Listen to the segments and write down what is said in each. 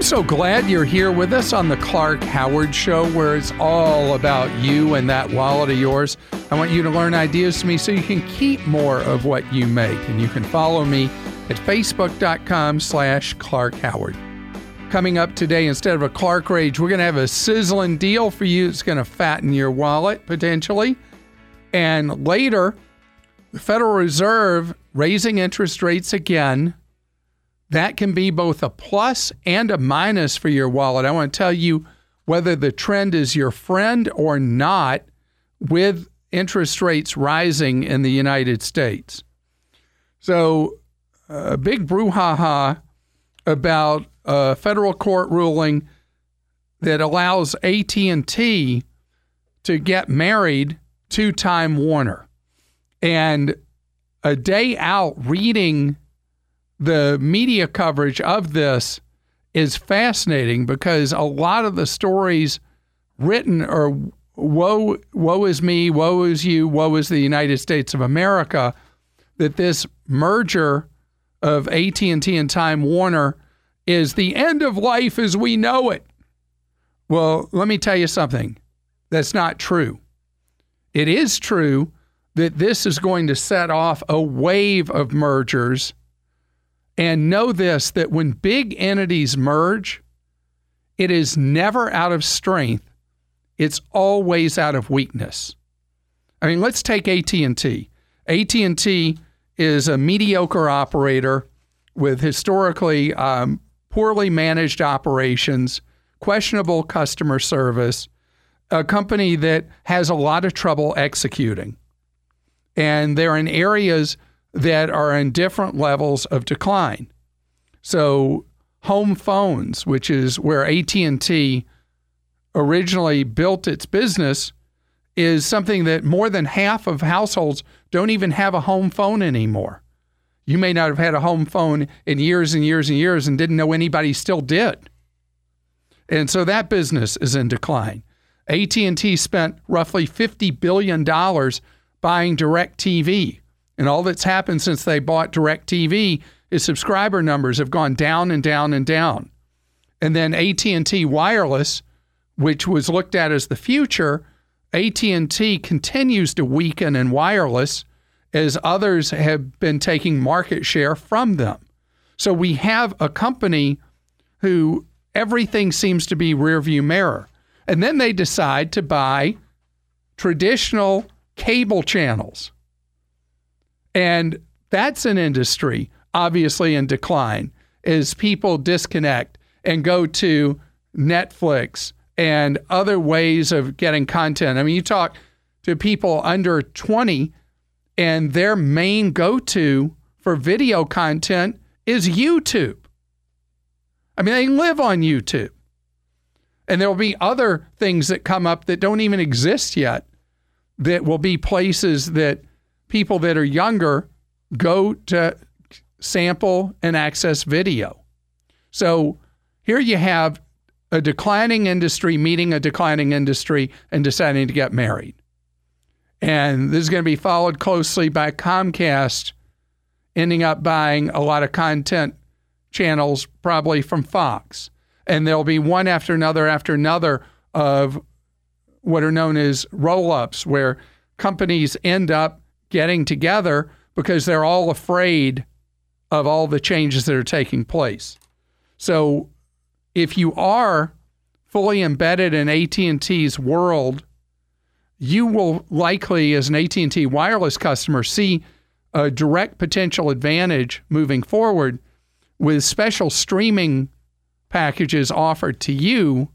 I'm so glad you're here with us on the Clark Howard Show, where it's all about you and that wallet of yours. I want you to learn ideas from me so you can keep more of what you make. And you can follow me at facebook.com slash Clark Howard. Coming up today, instead of a Clark Rage, we're going to have a sizzling deal for you. It's going to fatten your wallet potentially. And later, the Federal Reserve raising interest rates again that can be both a plus and a minus for your wallet. I want to tell you whether the trend is your friend or not with interest rates rising in the United States. So, a big brouhaha about a federal court ruling that allows AT&T to get married to Time Warner. And a day out reading the media coverage of this is fascinating because a lot of the stories written are woe woe is me, woe is you, woe is the United States of America that this merger of AT&T and Time Warner is the end of life as we know it. Well, let me tell you something. That's not true. It is true that this is going to set off a wave of mergers and know this that when big entities merge, it is never out of strength, it's always out of weakness. I mean, let's take AT&T. AT&T is a mediocre operator with historically um, poorly managed operations, questionable customer service, a company that has a lot of trouble executing. And they're in areas that are in different levels of decline. So home phones, which is where AT&T originally built its business, is something that more than half of households don't even have a home phone anymore. You may not have had a home phone in years and years and years and didn't know anybody still did. And so that business is in decline. AT&T spent roughly 50 billion dollars buying DirecTV, and all that's happened since they bought DirecTV is subscriber numbers have gone down and down and down. And then AT&T Wireless, which was looked at as the future, AT&T continues to weaken in wireless as others have been taking market share from them. So we have a company who everything seems to be rearview mirror. And then they decide to buy traditional cable channels and that's an industry obviously in decline as people disconnect and go to Netflix and other ways of getting content. I mean, you talk to people under 20 and their main go to for video content is YouTube. I mean, they live on YouTube. And there will be other things that come up that don't even exist yet that will be places that people that are younger go to sample and access video. So here you have a declining industry meeting a declining industry and deciding to get married. And this is going to be followed closely by Comcast ending up buying a lot of content channels, probably from Fox. And there'll be one after another after another of what are known as roll ups, where companies end up getting together because they're all afraid of all the changes that are taking place. So if you are fully embedded in AT&T's world, you will likely as an AT&T wireless customer see a direct potential advantage moving forward with special streaming packages offered to you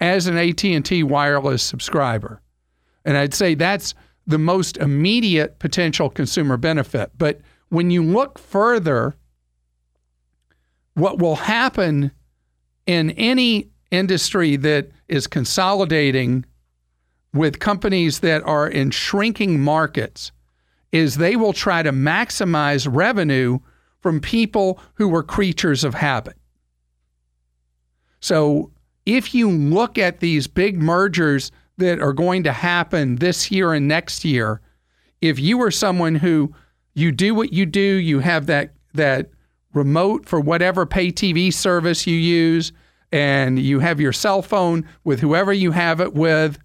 as an AT&T wireless subscriber. And I'd say that's the most immediate potential consumer benefit. But when you look further, what will happen in any industry that is consolidating with companies that are in shrinking markets is they will try to maximize revenue from people who were creatures of habit. So if you look at these big mergers that are going to happen this year and next year, if you are someone who you do what you do, you have that that remote for whatever pay TV service you use, and you have your cell phone with whoever you have it with,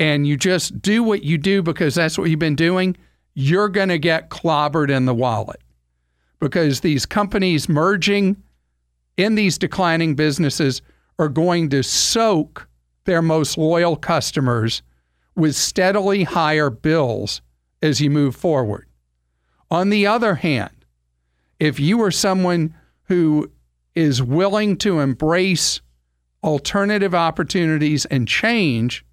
and you just do what you do because that's what you've been doing, you're going to get clobbered in the wallet. Because these companies merging in these declining businesses are going to soak their most loyal customers with steadily higher bills as you move forward. On the other hand, if you are someone who is willing to embrace alternative opportunities and change,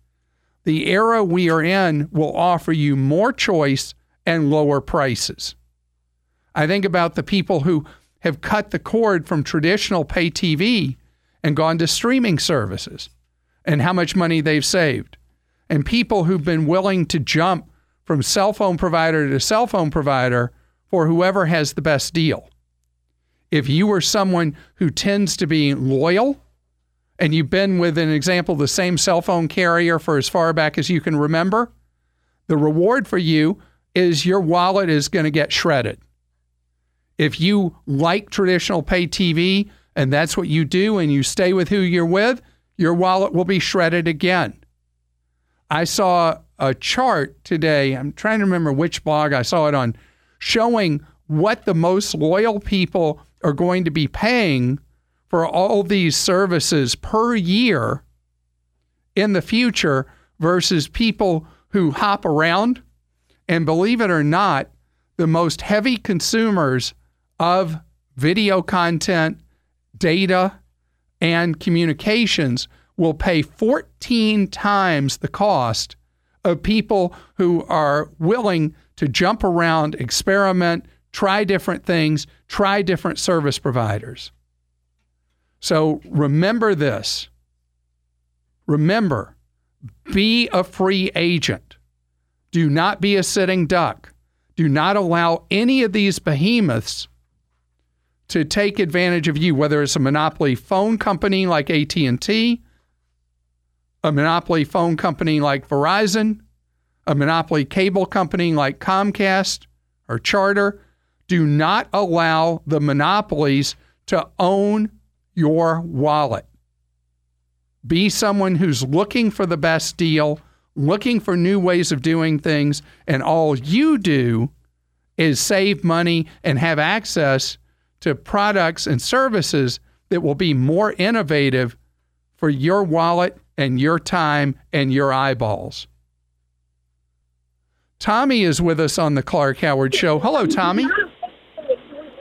the era we are in will offer you more choice and lower prices. I think about the people who have cut the cord from traditional pay TV and gone to streaming services and how much money they've saved. And people who've been willing to jump from cell phone provider to cell phone provider for whoever has the best deal. If you are someone who tends to be loyal and you've been with an example the same cell phone carrier for as far back as you can remember, the reward for you is your wallet is going to get shredded. If you like traditional pay TV and that's what you do and you stay with who you're with, your wallet will be shredded again. I saw a chart today. I'm trying to remember which blog I saw it on, showing what the most loyal people are going to be paying for all these services per year in the future versus people who hop around. And believe it or not, the most heavy consumers of video content, data, and communications will pay 14 times the cost of people who are willing to jump around, experiment, try different things, try different service providers. So remember this. Remember, be a free agent. Do not be a sitting duck. Do not allow any of these behemoths to take advantage of you whether it's a monopoly phone company like AT&T, a monopoly phone company like Verizon, a monopoly cable company like Comcast or Charter, do not allow the monopolies to own your wallet. Be someone who's looking for the best deal, looking for new ways of doing things, and all you do is save money and have access to products and services that will be more innovative for your wallet and your time and your eyeballs. Tommy is with us on the Clark Howard Show. Hello, Tommy.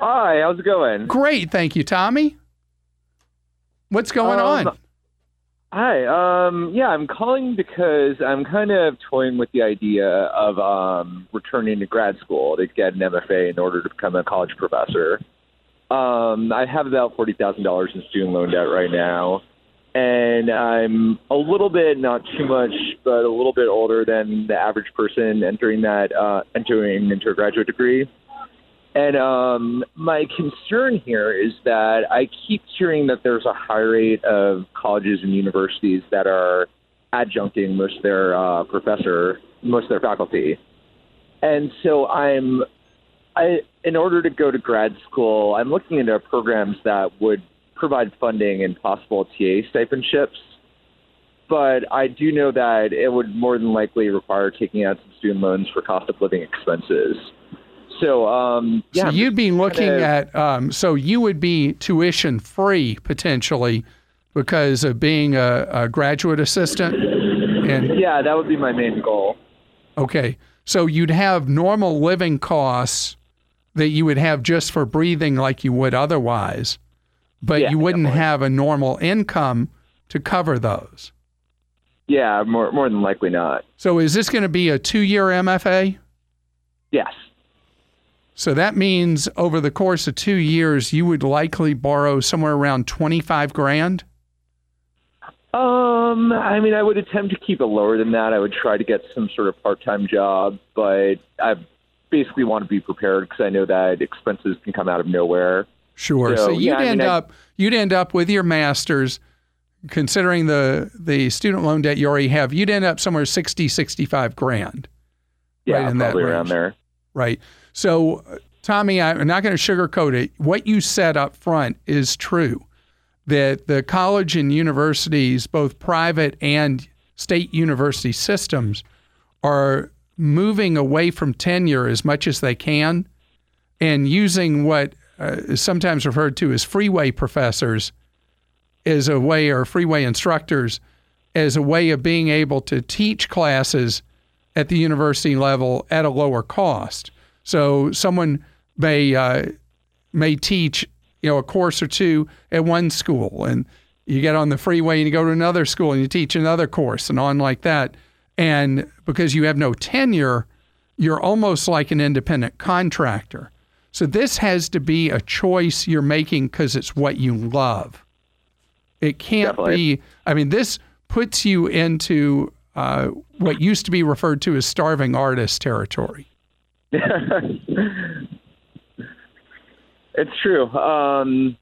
Hi, how's it going? Great, thank you, Tommy. What's going um, on? Hi, um, yeah, I'm calling because I'm kind of toying with the idea of um, returning to grad school to get an MFA in order to become a college professor. Um, I have about forty thousand dollars in student loan debt right now, and I'm a little bit, not too much, but a little bit older than the average person entering that uh, entering into a graduate degree. And um, my concern here is that I keep hearing that there's a high rate of colleges and universities that are adjuncting most of their uh, professor, most of their faculty. And so I'm, I, in order to go to grad school, I'm looking into programs that would provide funding and possible TA stipendships. But I do know that it would more than likely require taking out some student loans for cost of living expenses. So, um, yeah, so you'd be looking kinda, at, um, so you would be tuition free potentially because of being a, a graduate assistant. And yeah, that would be my main goal. Okay, so you'd have normal living costs that you would have just for breathing like you would otherwise but yeah, you wouldn't definitely. have a normal income to cover those. Yeah, more more than likely not. So is this going to be a two-year MFA? Yes. So that means over the course of two years, you would likely borrow somewhere around twenty-five grand. Um, I mean, I would attempt to keep it lower than that. I would try to get some sort of part-time job, but I basically want to be prepared because I know that expenses can come out of nowhere. Sure. So, so you'd yeah, end I mean, up I, you'd end up with your masters considering the the student loan debt you already have, you'd end up somewhere 60 65 grand. Yeah, right in probably that around there. Right. So Tommy, I'm not going to sugarcoat it. What you said up front is true. that the college and universities, both private and state university systems, are moving away from tenure as much as they can and using what uh, is sometimes referred to as freeway professors as a way, or freeway instructors, as a way of being able to teach classes at the university level at a lower cost. So someone may uh, may teach you know a course or two at one school, and you get on the freeway and you go to another school and you teach another course, and on like that. And because you have no tenure, you're almost like an independent contractor. So this has to be a choice you're making because it's what you love. It can't Definitely. be. I mean, this puts you into uh, what used to be referred to as starving artist territory. It's true. Um,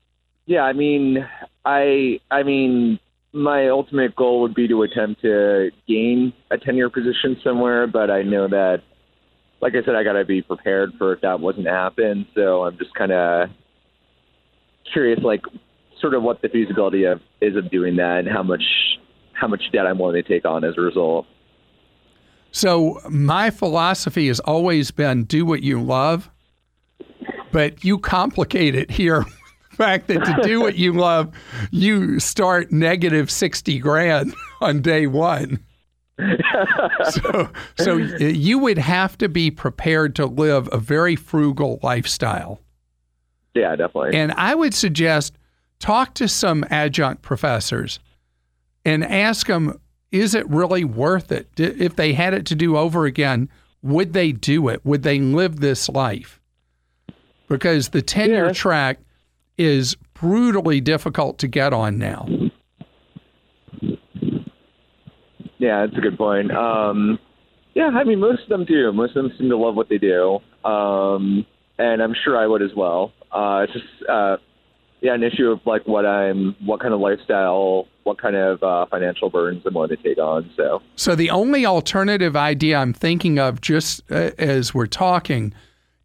yeah, I mean, I, I mean, my ultimate goal would be to attempt to gain a tenure position somewhere, but I know that, like I said, I got to be prepared for if that wasn't happen. So I'm just kind of curious, like, sort of what the feasibility of is of doing that and how much how much debt I'm willing to take on as a result. So my philosophy has always been do what you love, but you complicate it here. Fact that to do what you love, you start negative 60 grand on day one. so, so you would have to be prepared to live a very frugal lifestyle. Yeah, definitely. And I would suggest talk to some adjunct professors and ask them, is it really worth it? If they had it to do over again, would they do it? Would they live this life? Because the tenure Yeah. track is brutally difficult to get on now. Yeah, that's a good point. Um, yeah, I mean, most of them do. Most of them seem to love what they do, um, and I'm sure I would as well. Uh, it's just, uh, yeah, an issue of like what I'm, what kind of lifestyle, what kind of uh, financial burdens I'm willing to take on. So, So the only alternative idea I'm thinking of, just uh, as we're talking,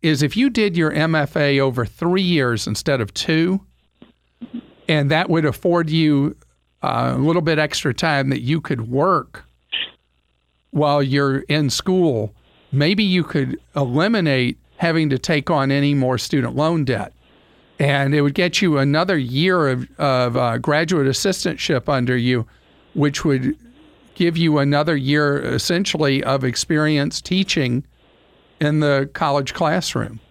is if you did your MFA over three years instead of two, and that would afford you uh, a little bit extra time that you could work while you're in school. Maybe you could eliminate having to take on any more student loan debt. And it would get you another year of, of uh, graduate assistantship under you, which would give you another year essentially of experience teaching in the college classroom.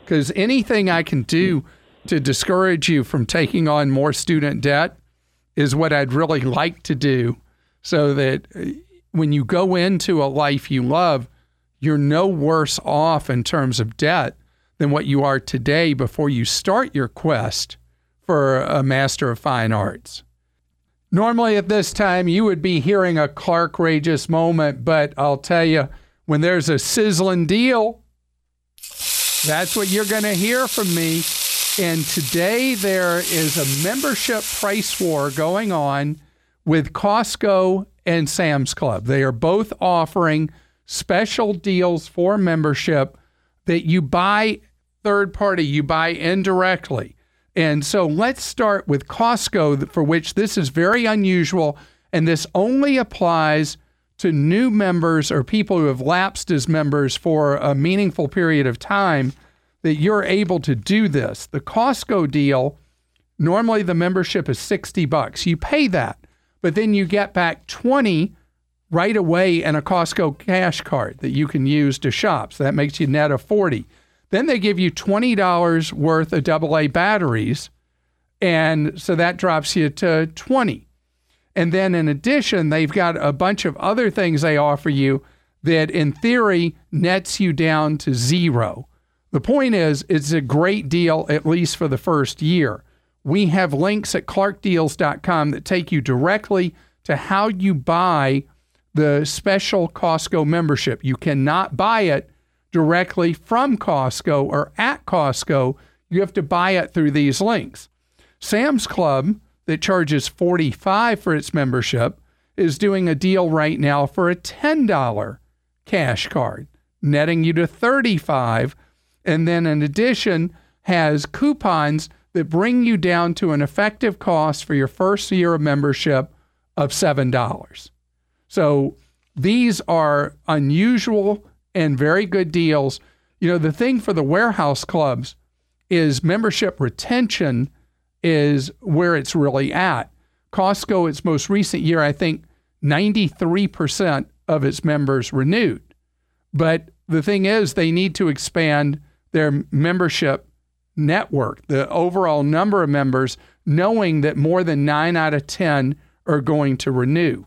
Because anything I can do to discourage you from taking on more student debt is what I'd really like to do so that uh, when you go into a life you love, you're no worse off in terms of debt than what you are today before you start your quest for a Master of Fine Arts. Normally at this time, you would be hearing a Clark Rageous moment, but I'll tell you, when there's a sizzling deal, that's what you're going to hear from me. And today there is a membership price war going on with Costco and Sam's Club. They are both offering special deals for membership that you buy third party, you buy indirectly. And so let's start with Costco, for which this is very unusual. And this only applies to new members or people who have lapsed as members for a meaningful period of time that you're able to do this. The Costco deal, normally the membership is 60 bucks. You pay that, but then you get back 20 right away in a Costco cash card that you can use to shop. So that makes you net of 40. Then they give you $20 worth of AA batteries. And so that drops you to 20. And then in addition, they've got a bunch of other things they offer you that in theory nets you down to zero. The point is, it's a great deal, at least for the first year. We have links at clarkdeals.com that take you directly to how you buy the special Costco membership. You cannot buy it directly from Costco or at Costco. You have to buy it through these links. Sam's Club, that charges 45 for its membership, is doing a deal right now for a $10 cash card, netting you to 35 and then in addition has coupons that bring you down to an effective cost for your first year of membership of $7. So these are unusual and very good deals. You know, the thing for the warehouse clubs is membership retention is where it's really at. Costco, its most recent year, I think 93% of its members renewed. But the thing is, they need to expand their membership network, the overall number of members, knowing that more than nine out of 10 are going to renew.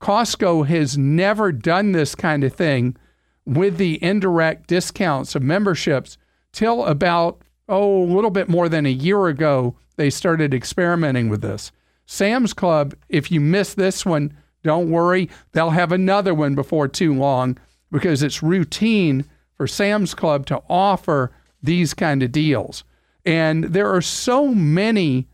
Costco has never done this kind of thing with the indirect discounts of memberships till about, oh, a little bit more than a year ago, they started experimenting with this. Sam's Club, if you miss this one, don't worry, they'll have another one before too long because it's routine for Sam's Club to offer these kind of deals. And there are so many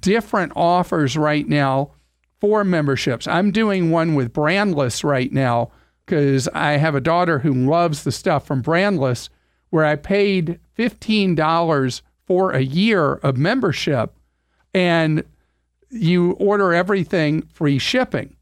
different offers right now for memberships. I'm doing one with Brandless right now because I have a daughter who loves the stuff from Brandless, where I paid $15 for a year of membership and you order everything free shipping.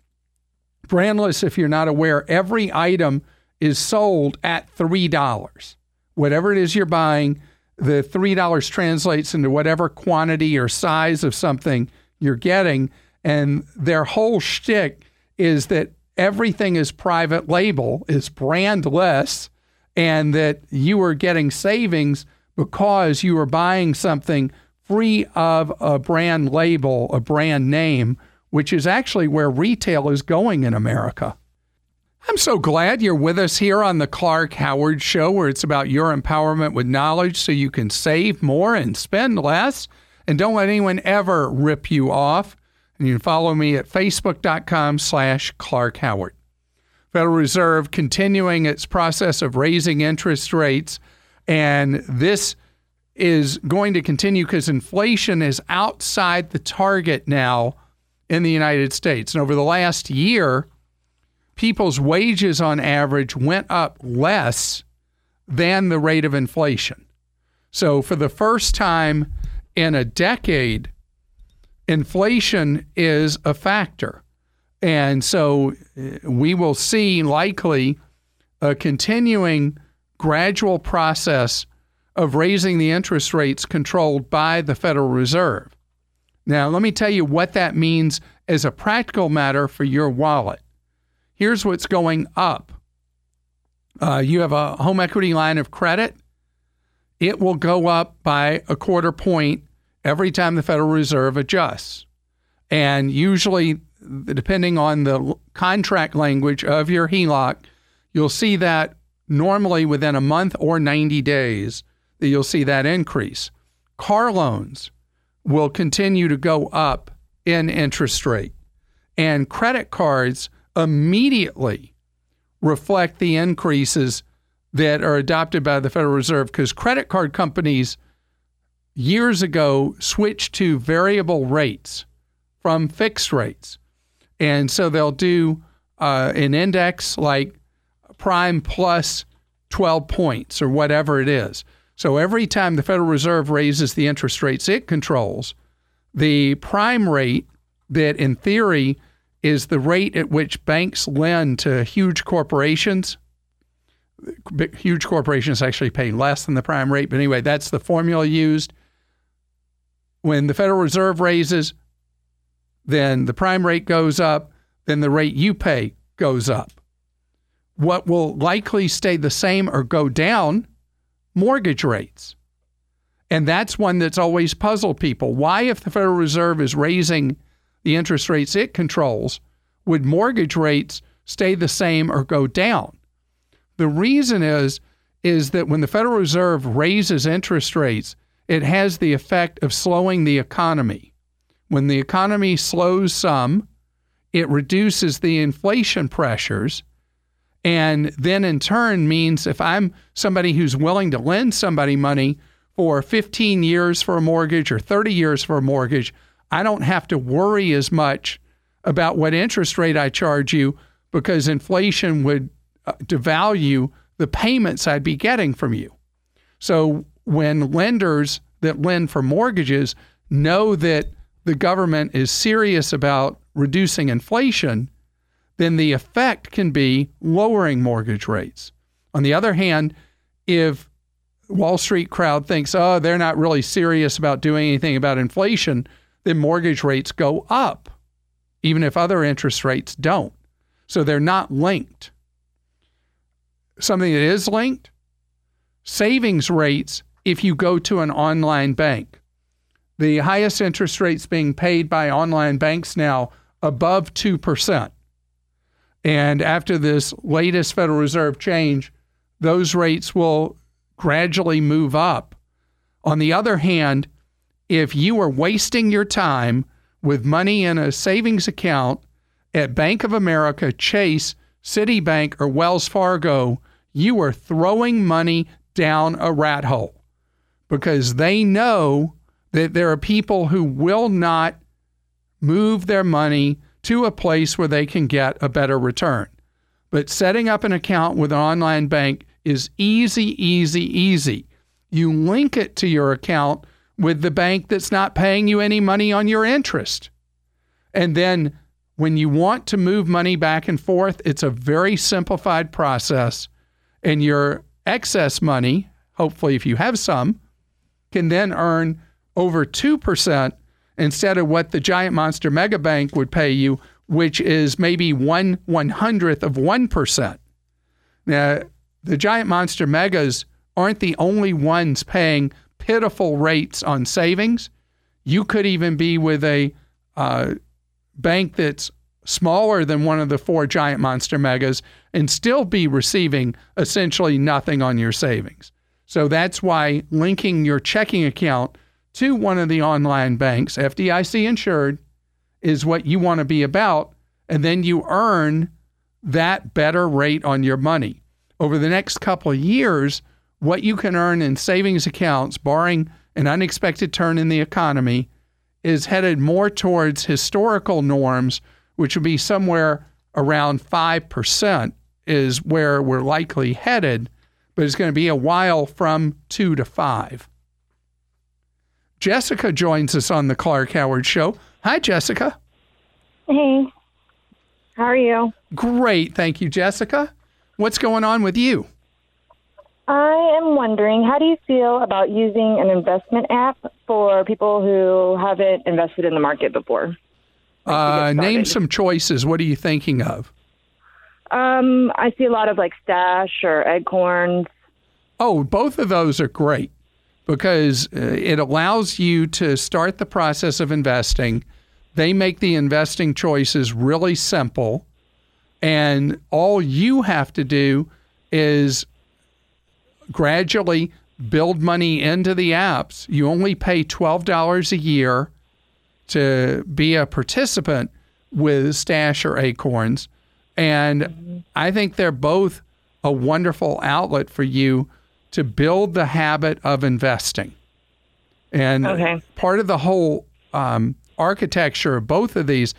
Brandless, if you're not aware, every item is sold at $3. Whatever it is you're buying, the $3 translates into whatever quantity or size of something you're getting. And their whole shtick is that everything is private label, is brandless, and that you are getting savings because you are buying something free of a brand label, a brand name, which is actually where retail is going in America. I'm so glad you're with us here on the Clark Howard Show, where it's about your empowerment with knowledge so you can save more and spend less. And don't let anyone ever rip you off. And you can follow me at facebook.com slash Clark Howard. Federal Reserve continuing its process of raising interest rates. And this is going to continue because inflation is outside the target now in the United States. And over the last year, people's wages on average went up less than the rate of inflation. So, for the first time in a decade, inflation is a factor. And so uh, we will see likely a continuing gradual process of raising the interest rates controlled by the Federal Reserve. Now, let me tell you what that means as a practical matter for your wallet here's what's going up. Uh, you have a home equity line of credit, it will go up by a quarter point every time the Federal Reserve adjusts. And usually, depending on the contract language of your HELOC, you'll see that normally within a month or 90 days that you'll see that increase. Car loans will continue to go up in interest rate. And credit cards immediately reflect the increases that are adopted by the Federal Reserve because credit card companies years ago switched to variable rates from fixed rates. And so they'll do uh, an index like prime plus 12 points or whatever it is. So every time the Federal Reserve raises the interest rates it controls, the prime rate that in theory is the rate at which banks lend to huge corporations. Huge corporations actually pay less than the prime rate, but anyway, that's the formula used. When the Federal Reserve raises, then the prime rate goes up, then the rate you pay goes up. What will likely stay the same or go down? Mortgage rates. And that's one that's always puzzled people. Why, if the Federal Reserve is raising the interest rates it controls, would mortgage rates stay the same or go down? The reason is is that when the Federal Reserve raises interest rates, it has the effect of slowing the economy. When the economy slows some, it reduces the inflation pressures and then in turn means if I'm somebody who's willing to lend somebody money for 15 years for a mortgage or 30 years for a mortgage, I don't have to worry as much about what interest rate I charge you because inflation would uh, devalue the payments I'd be getting from you. So when lenders that lend for mortgages know that the government is serious about reducing inflation, then the effect can be lowering mortgage rates. On the other hand, if Wall Street crowd thinks, oh, they're not really serious about doing anything about inflation, then mortgage rates go up, even if other interest rates don't. So they're not linked. Something that is linked savings rates if you go to an online bank. The highest interest rates being paid by online banks now above 2%. And after this latest Federal Reserve change, those rates will gradually move up. On the other hand, if you are wasting your time with money in a savings account at Bank of America, Chase, Citibank, or Wells Fargo, you are throwing money down a rat hole because they know that there are people who will not move their money to a place where they can get a better return. But setting up an account with an online bank is easy, easy, easy. You link it to your account with the bank that's not paying you any money on your interest. And then when you want to move money back and forth, it's a very simplified process. And your excess money, hopefully, if you have some, can then earn over 2% instead of what the giant monster mega bank would pay you, which is maybe one one hundredth of 1%. Now, the giant monster megas aren't the only ones paying pitiful rates on savings. You could even be with a uh, bank that's smaller than one of the four giant monster megas and still be receiving essentially nothing on your savings. So that's why linking your checking account to one of the online banks, FDIC insured, is what you want to be about. And then you earn that better rate on your money over the next couple of years, what you can earn in savings accounts, barring an unexpected turn in the economy, is headed more towards historical norms, which would be somewhere around 5%, is where we're likely headed, but it's going to be a while from 2 to 5. Jessica joins us on the Clark Howard Show. Hi, Jessica. Hey, how are you? Great. Thank you, Jessica. What's going on with you? I am wondering, how do you feel about using an investment app for people who haven't invested in the market before? Uh, name some choices. What are you thinking of? Um, I see a lot of like Stash or Acorns. Oh, both of those are great because uh, it allows you to start the process of investing. They make the investing choices really simple and all you have to do is gradually build money into the apps. You only pay $12 a year to be a participant with Stash or Acorns. And mm-hmm. I think they're both a wonderful outlet for you to build the habit of investing. And okay. part of the whole um, architecture of both of these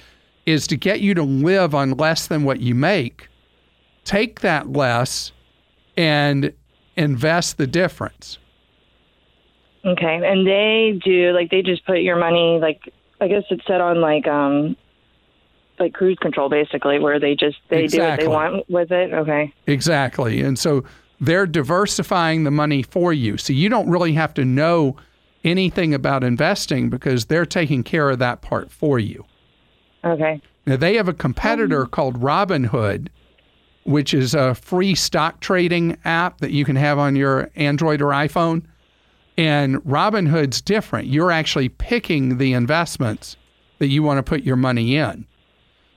is to get you to live on less than what you make. Take that less and invest the difference. Okay. And they do like they just put your money like I guess it's set on like um like cruise control basically where they just they exactly. do what they want with it. Okay. Exactly. And so they're diversifying the money for you. So you don't really have to know anything about investing because they're taking care of that part for you. Okay. Now they have a competitor um, called Robinhood, which is a free stock trading app that you can have on your Android or iPhone. And Robinhood's different. You're actually picking the investments that you want to put your money in.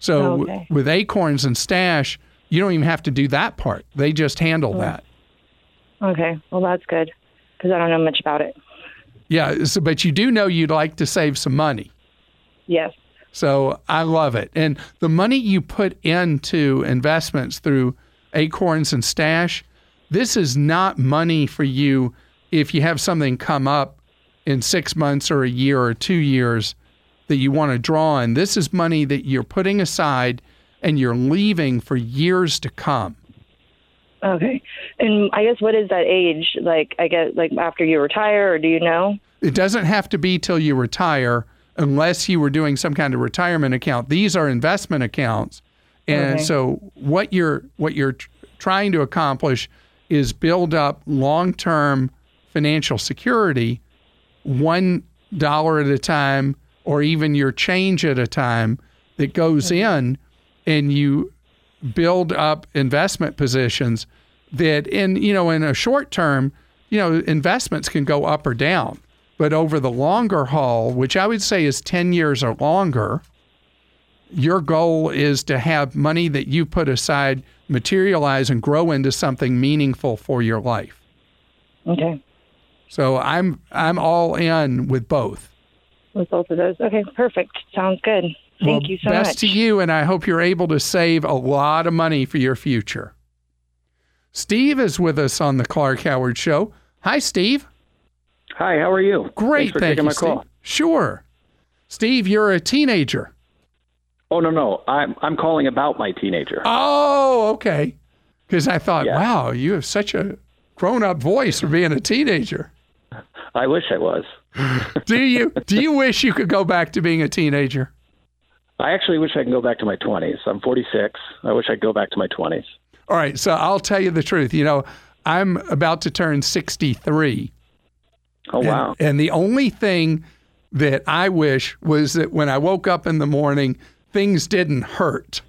So oh, okay. with Acorns and Stash, you don't even have to do that part. They just handle oh. that. Okay. Well, that's good because I don't know much about it. Yeah. So, but you do know you'd like to save some money. Yes. So I love it. And the money you put into investments through Acorns and Stash, this is not money for you if you have something come up in six months or a year or two years that you want to draw on. This is money that you're putting aside and you're leaving for years to come. Okay. And I guess what is that age? Like I guess like after you retire or do you know? it doesn't have to be till you retire unless you were doing some kind of retirement account. These are investment accounts. And okay. so what you're what you're tr- trying to accomplish is build up long-term financial security one dollar at a time or even your change at a time that goes in and you build up investment positions that in you know in a short term you know investments can go up or down. But over the longer haul which i would say is 10 years or longer your goal is to have money that you put aside materialize and grow into something meaningful for your life. Okay. So i'm i'm all in with both with both of those okay perfect sounds good Thank well, you so best much. to you, and I hope you're able to save a lot of money for your future. Steve is with us on the Clark Howard Show. Hi, Steve. Hi, how are you? Great, Thanks for thank taking you, my Steve. call. Sure. Steve, you're a teenager. Oh no, no, I'm I'm calling about my teenager. Oh, okay. Because I thought, Yeah. wow, you have such a grown-up voice for being a teenager. I wish I was. Do you? do you wish you could go back to being a teenager? I actually wish I can go back to my 20s. I'm 46. I wish I could go back to my 20s. All right, so I'll tell you the truth. You know, I'm about to turn 63. Oh wow. And, the only thing that I wish was that when I woke up in the morning, things didn't hurt.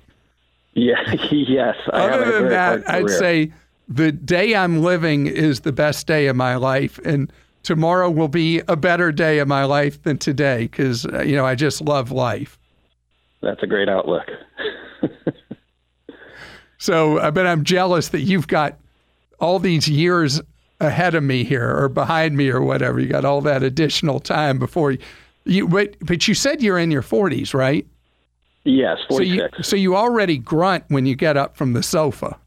Yeah, yes. I Other than that, I'd say the day I'm living is the best day of my life, and tomorrow will be a better day of my life than today because you know I just love life. that's a great outlook. So, uh, but I'm jealous that you've got all these years ahead of me here, or behind me, or whatever. You got all that additional time before you. you but, but you said you're in your 40s, right? yes, So you, 46. so you already grunt when you get up from the sofa.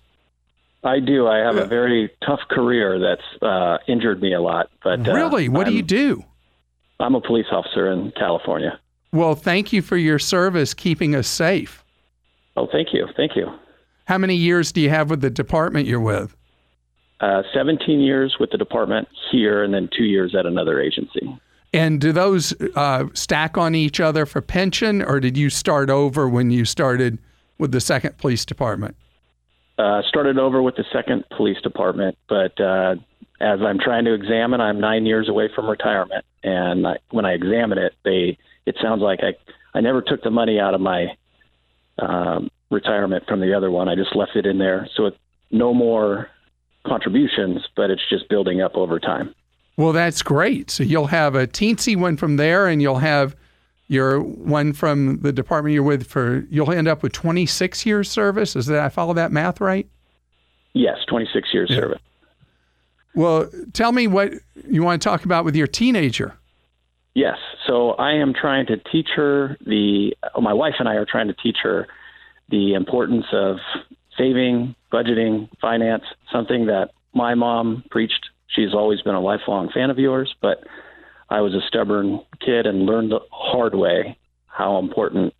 I do. I have a very tough career that's uh, injured me a lot. But uh, really? What do I'm- you do? I'm a police officer in California. Well, thank you for your service keeping us safe. Oh, thank you, thank you. How many years do you have with the department you're with? Uh, 17 years with the department here, and then two years at another agency. And do those uh, stack on each other for pension, or did you start over when you started with the second police department? Uh, started over with the second police department, but uh, as I'm trying to examine, I'm nine years away from retirement. And I, when I examine it, they it sounds like I I never took the money out of my um, retirement from the other one. I just left it in there, so it, no more contributions, but it's just building up over time. Well, that's great. So you'll have a teensy one from there, and you'll have your one from the department you're with for. You'll end up with 26 years service. Is that I follow that math right? Yes, 26 years Yeah. service. Well, tell me what you want to talk about with your teenager. Yes. So I am trying to teach her the. oh, My wife and I are trying to teach her the importance of saving, budgeting, finance. Something that my mom preached. She's always been a lifelong fan of yours, but I was a stubborn kid and learned the hard way how important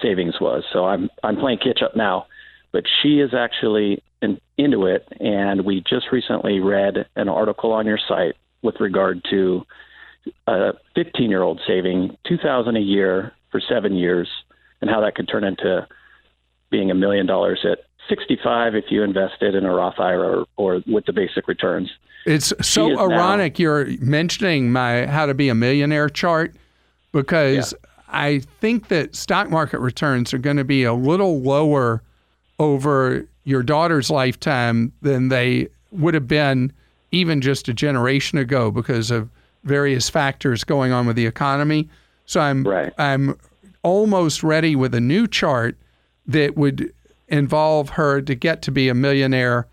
savings was. So I'm I'm playing catch up now, but she is actually in, into it, and we just recently read an article on your site with regard to a 15 year old saving 2000 a year for seven years and how that could turn into being a million dollars at 65 if you invested in a Roth IRA or, or with the basic returns. It's so now- ironic you're mentioning my how to be a millionaire chart because I think that stock market returns are going to be a little lower over your daughter's lifetime than they would have been even just a generation ago because of various factors going on with the economy. So I'm Right. I'm almost ready with a new chart that would involve her to get to be a millionaire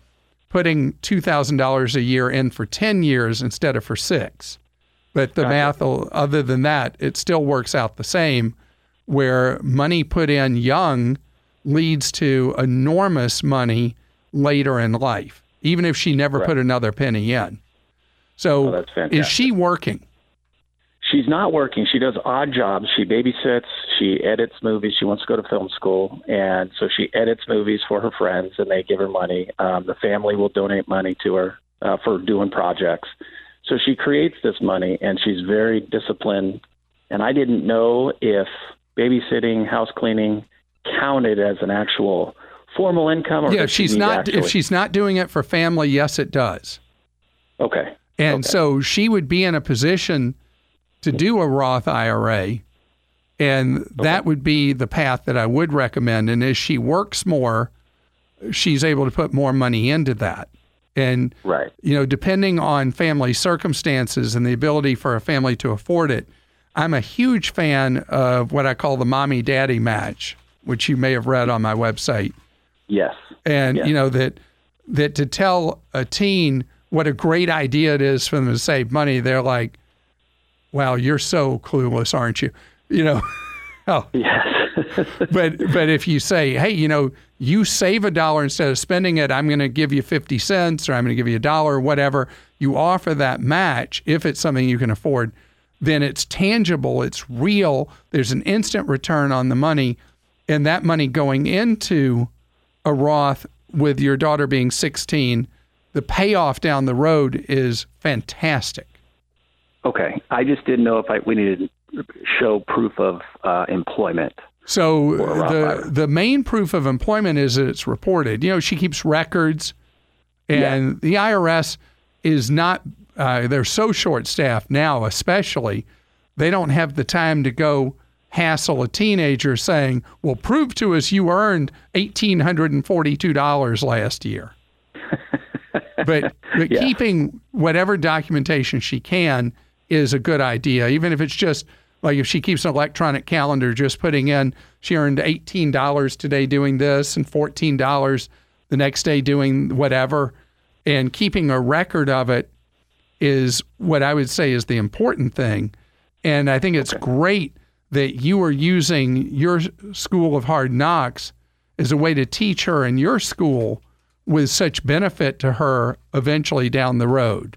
putting $2,000 a year in for 10 years instead of for 6. But the math other than that, it still works out the same where money put in young leads to enormous money later in life, even if she never Right. put another penny in. So Oh, is she working? She's not working. She does odd jobs. She babysits. She edits movies. She wants to go to film school, and so she edits movies for her friends, and they give her money. Um, the family will donate money to her uh, for doing projects. So she creates this money and she's very disciplined. And I didn't know if babysitting, house cleaning counted as an actual formal income or yeah, she's not actually... if she's not doing it for family, yes it does. Okay. And okay. so she would be in a position to do a Roth IRA and okay. that would be the path that I would recommend and as she works more, she's able to put more money into that. And right. you know, depending on family circumstances and the ability for a family to afford it, I'm a huge fan of what I call the mommy daddy match, which you may have read on my website. Yes. And yes. you know that that to tell a teen what a great idea it is for them to save money, they're like, "Wow, you're so clueless, aren't you?" You know. oh. Yes. but but if you say, "Hey, you know, you save a dollar instead of spending it, I'm going to give you 50 cents or I'm going to give you a dollar or whatever." You offer that match if it's something you can afford, then it's tangible, it's real, there's an instant return on the money and that money going into a Roth with your daughter being 16, the payoff down the road is fantastic. Okay, I just didn't know if I, we needed to show proof of uh, employment. So the the main proof of employment is that it's reported. You know, she keeps records, and yeah. the IRS is not. Uh, they're so short staffed now, especially. They don't have the time to go hassle a teenager saying, "Well, prove to us you earned eighteen hundred and forty-two dollars last year." but but yeah. keeping whatever documentation she can is a good idea, even if it's just like if she keeps an electronic calendar, just putting in she earned eighteen dollars today doing this and fourteen dollars the next day doing whatever, and keeping a record of it is what I would say is the important thing. And I think it's okay. great that you are using your school of hard knocks as a way to teach her in your school with such benefit to her eventually down the road.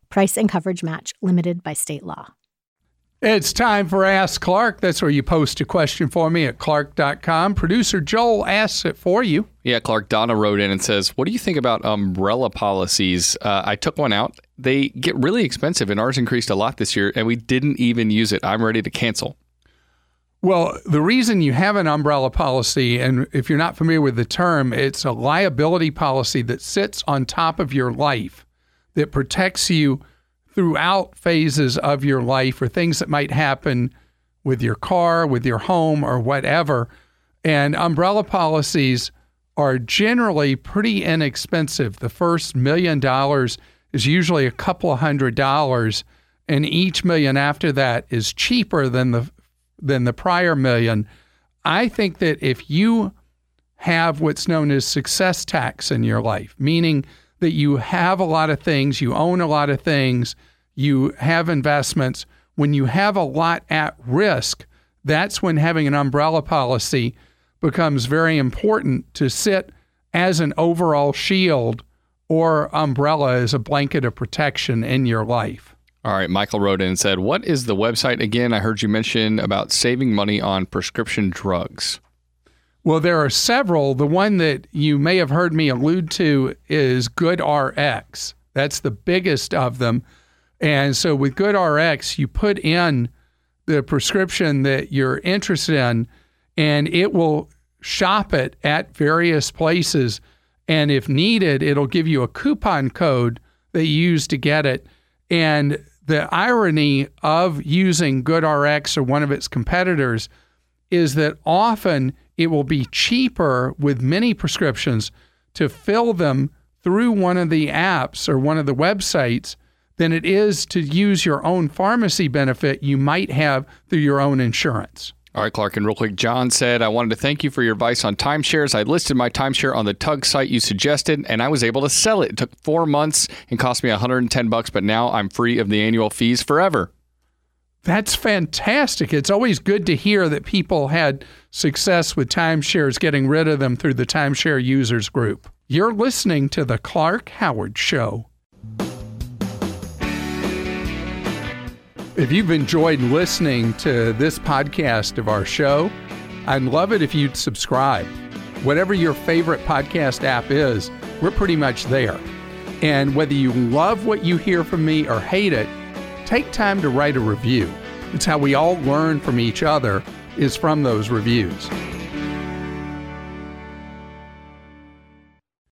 Price and coverage match limited by state law. It's time for Ask Clark. That's where you post a question for me at clark.com. Producer Joel asks it for you. Yeah, Clark Donna wrote in and says, What do you think about umbrella policies? Uh, I took one out. They get really expensive, and ours increased a lot this year, and we didn't even use it. I'm ready to cancel. Well, the reason you have an umbrella policy, and if you're not familiar with the term, it's a liability policy that sits on top of your life that protects you throughout phases of your life or things that might happen with your car, with your home, or whatever. And umbrella policies are generally pretty inexpensive. The first million dollars is usually a couple of hundred dollars, and each million after that is cheaper than the than the prior million. I think that if you have what's known as success tax in your life, meaning that you have a lot of things, you own a lot of things, you have investments, when you have a lot at risk, that's when having an umbrella policy becomes very important to sit as an overall shield or umbrella as a blanket of protection in your life. All right, Michael wrote in and said, What is the website again? I heard you mention about saving money on prescription drugs. Well, there are several. The one that you may have heard me allude to is GoodRx. That's the biggest of them. And so with GoodRx, you put in the prescription that you're interested in, and it will shop it at various places. And if needed, it'll give you a coupon code that you use to get it. And the irony of using GoodRx or one of its competitors is that often it will be cheaper with many prescriptions to fill them through one of the apps or one of the websites than it is to use your own pharmacy benefit you might have through your own insurance. All right, Clark, and real quick, John said, I wanted to thank you for your advice on timeshares. I listed my timeshare on the Tug site you suggested, and I was able to sell it. It took four months and cost me 110 bucks, but now I'm free of the annual fees forever. That's fantastic. It's always good to hear that people had success with timeshares, getting rid of them through the timeshare users group. You're listening to The Clark Howard Show. If you've enjoyed listening to this podcast of our show, I'd love it if you'd subscribe. Whatever your favorite podcast app is, we're pretty much there. And whether you love what you hear from me or hate it, take time to write a review. It's how we all learn from each other is from those reviews.